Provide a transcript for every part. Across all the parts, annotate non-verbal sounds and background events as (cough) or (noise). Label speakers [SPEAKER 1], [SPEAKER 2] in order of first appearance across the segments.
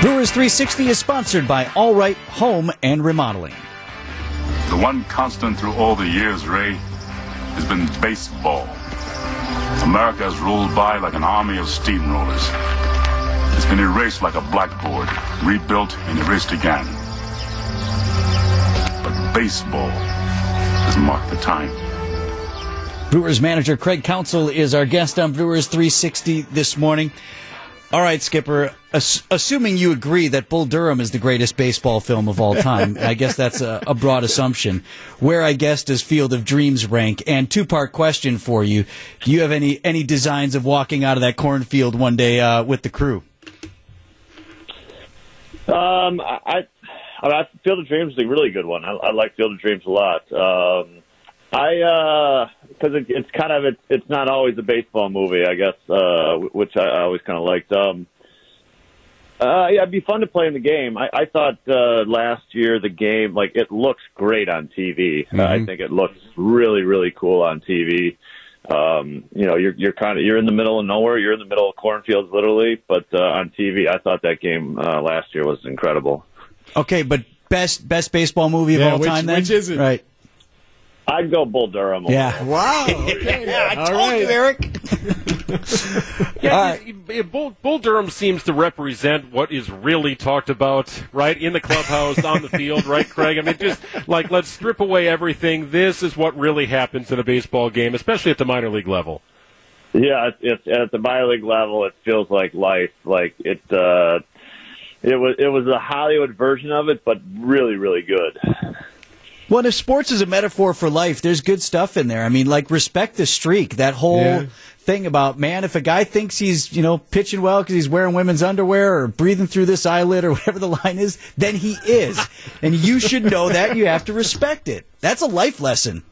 [SPEAKER 1] Brewers 360 is sponsored by All Right Home and Remodeling.
[SPEAKER 2] The one constant through all the years, Ray, has been baseball. America has rolled by like an army of steamrollers. It's been erased like a blackboard, rebuilt and erased again. But baseball has marked the time.
[SPEAKER 1] Brewers manager Craig Counsell is our guest on Brewers 360 this morning. All right, Skipper. Ass- assuming you agree that Bull Durham is the greatest baseball film of all time, I guess that's a, a broad assumption. Where I guess does Field of Dreams rank? And two part question for you: Do you have any any designs of walking out of that cornfield one day uh, with the crew?
[SPEAKER 3] Um, I, I, I Field of Dreams is a really good one. I, I like Field of Dreams a lot. Um, I because it, it's kind of it's it's not always a baseball movie, I guess, uh, which I, I always kind of liked. Um, uh, yeah, it'd be fun to play in the game. I, I thought uh, last year the game like it looks great on TV.
[SPEAKER 1] Mm-hmm.
[SPEAKER 3] Uh, I think it looks really really cool on TV. Um, you know, you're you're kind of you're in the middle of nowhere. You're in the middle of cornfields, literally. But uh, on TV, I thought that game uh, last year was incredible.
[SPEAKER 1] Okay, but best best baseball movie of
[SPEAKER 4] Yeah,
[SPEAKER 1] all
[SPEAKER 4] which-
[SPEAKER 1] time. Then
[SPEAKER 4] which is it?
[SPEAKER 1] Right.
[SPEAKER 3] I'd go Bull Durham.
[SPEAKER 1] Yeah.
[SPEAKER 4] Wow. (laughs) Okay.
[SPEAKER 1] Yeah, I
[SPEAKER 4] All
[SPEAKER 1] told
[SPEAKER 4] right.
[SPEAKER 1] you, Eric. (laughs)
[SPEAKER 5] Yeah,
[SPEAKER 1] All right.
[SPEAKER 5] it- it- Bull, Bull Durham seems to represent what is really talked about, right, in the clubhouse, on the (laughs) field, right, Craig? I mean, just like let's strip away everything. This is what really happens in a baseball game, especially at the minor league level.
[SPEAKER 3] Yeah, it's, it's at the minor league level. It feels like life. Like it, uh, it was it was a Hollywood version of it, but really, really good.
[SPEAKER 1] Well, if sports is a metaphor for life, there's good stuff in there. I mean, like respect the streak. That whole
[SPEAKER 4] Yeah.
[SPEAKER 1] thing about man, if a guy thinks he's you know pitching well because he's wearing women's underwear or breathing through this eyelid or (laughs) whatever the line is, then he is, and you should know that. You have to respect it. That's a life lesson.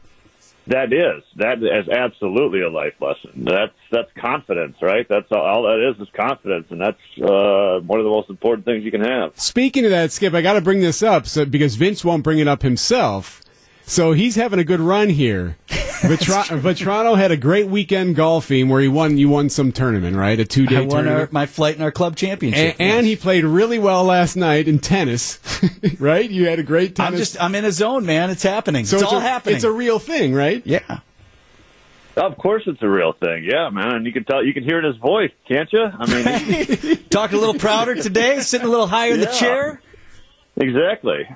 [SPEAKER 3] That is that is absolutely a life lesson. That's that's confidence, right? That's all, all that is is confidence, and that's uh, one of the most important things you can have.
[SPEAKER 4] Speaking of that, Skip, I got to bring this up so, because Vince won't bring it up himself. So he's having a good run here. Vitra- Vitrano had a great weekend golfing where he won. You won some tournament, right? A two day
[SPEAKER 1] I won our,
[SPEAKER 4] tournament.
[SPEAKER 1] my flight in our club championship.
[SPEAKER 4] and, and he played really well last night in tennis, (laughs) right? You had a great tennis.
[SPEAKER 1] I'm just I'm in a zone, man. It's happening.
[SPEAKER 4] so
[SPEAKER 1] it's,
[SPEAKER 4] it's
[SPEAKER 1] all
[SPEAKER 4] a,
[SPEAKER 1] happening.
[SPEAKER 4] It's a real thing, right?
[SPEAKER 1] yeah.
[SPEAKER 3] Of course, it's a real thing. Yeah, man, and you can tell you can hear it in his voice, can't you? I mean, he- (laughs)
[SPEAKER 1] Talking a little prouder today, sitting a little higher in the (laughs) chair.
[SPEAKER 3] exactly.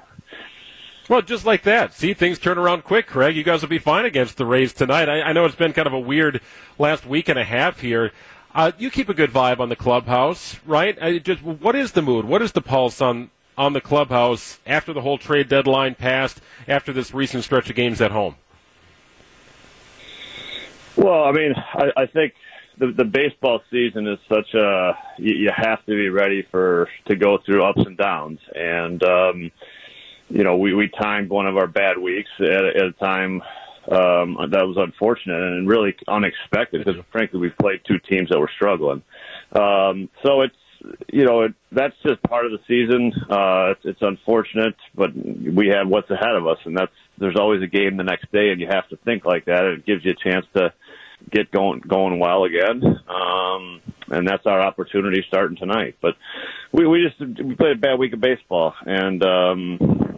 [SPEAKER 5] Well, just like that. See, things turn around quick, Craig. You guys will be fine against the Rays tonight. I, I know it's been kind of a weird last week and a half here. Uh, you keep a good vibe on the clubhouse, right? I just what is the mood? What is the pulse on on the clubhouse after the whole trade deadline passed? After this recent stretch of games at home?
[SPEAKER 3] Well, I mean, I, I think the, the baseball season is such a you, you have to be ready for to go through ups and downs, and um, you know we we timed one of our bad weeks at, a- at a time um, that was unfortunate and really unexpected because frankly we've played two teams that were struggling. Um, so it's you know it, that's just part of the season. Uh, it's, it's unfortunate, but we have what's ahead of us, and that's there's always a game the next day, and you have to think like that. It gives you a chance to get going going well again. Um, and that's our opportunity starting tonight. But we we just we played a bad week of baseball, and um,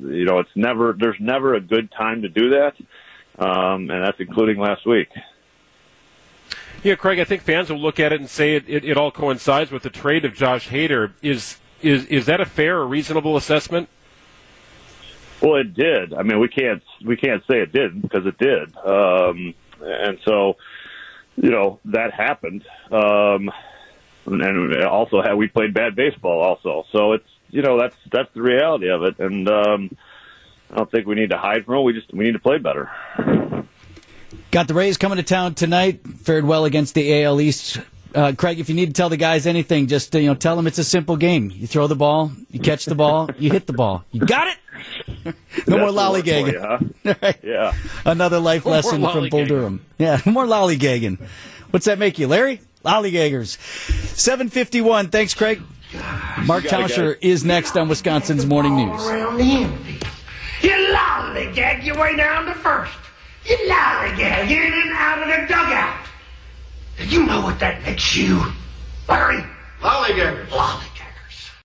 [SPEAKER 3] you know it's never there's never a good time to do that, um, and that's including last week.
[SPEAKER 5] Yeah, Craig. I think fans will look at it and say it, it, it all coincides with the trade of Josh Hader. Is is is that a fair or reasonable assessment?
[SPEAKER 3] Well, it did. I mean, we can't we can't say it didn't because it did. Um, and so, you know, that happened. Um, and also, had we played bad baseball, also. So it's you know that's that's the reality of it. And um, I don't think we need to hide from it. We just we need to play better.
[SPEAKER 1] Got the Rays coming to town tonight. Fared well against the AL East. Uh, Craig, if you need to tell the guys anything, just uh, you know, tell them it's a simple game. You throw the ball, you catch the ball, you hit the ball. You got it. (laughs) no
[SPEAKER 3] That's
[SPEAKER 1] more
[SPEAKER 3] the word for
[SPEAKER 1] lollygagging.
[SPEAKER 3] you, huh? (laughs)
[SPEAKER 1] Right.
[SPEAKER 3] Yeah.
[SPEAKER 1] Another life
[SPEAKER 5] No
[SPEAKER 1] lesson from Bull. Durham. Yeah, (laughs) more lollygagging. What's that make you, Larry? Lollygaggers. Seven fifty-one. Thanks, Craig. Mark
[SPEAKER 3] You
[SPEAKER 1] Tauscher is next on Wisconsin's Morning News.
[SPEAKER 6] Around the infield. You lollygag your way down to first. You lollygag in and out of the dugout. You know what that makes you? Larry?
[SPEAKER 7] Lollygaggers.
[SPEAKER 6] Lollygag.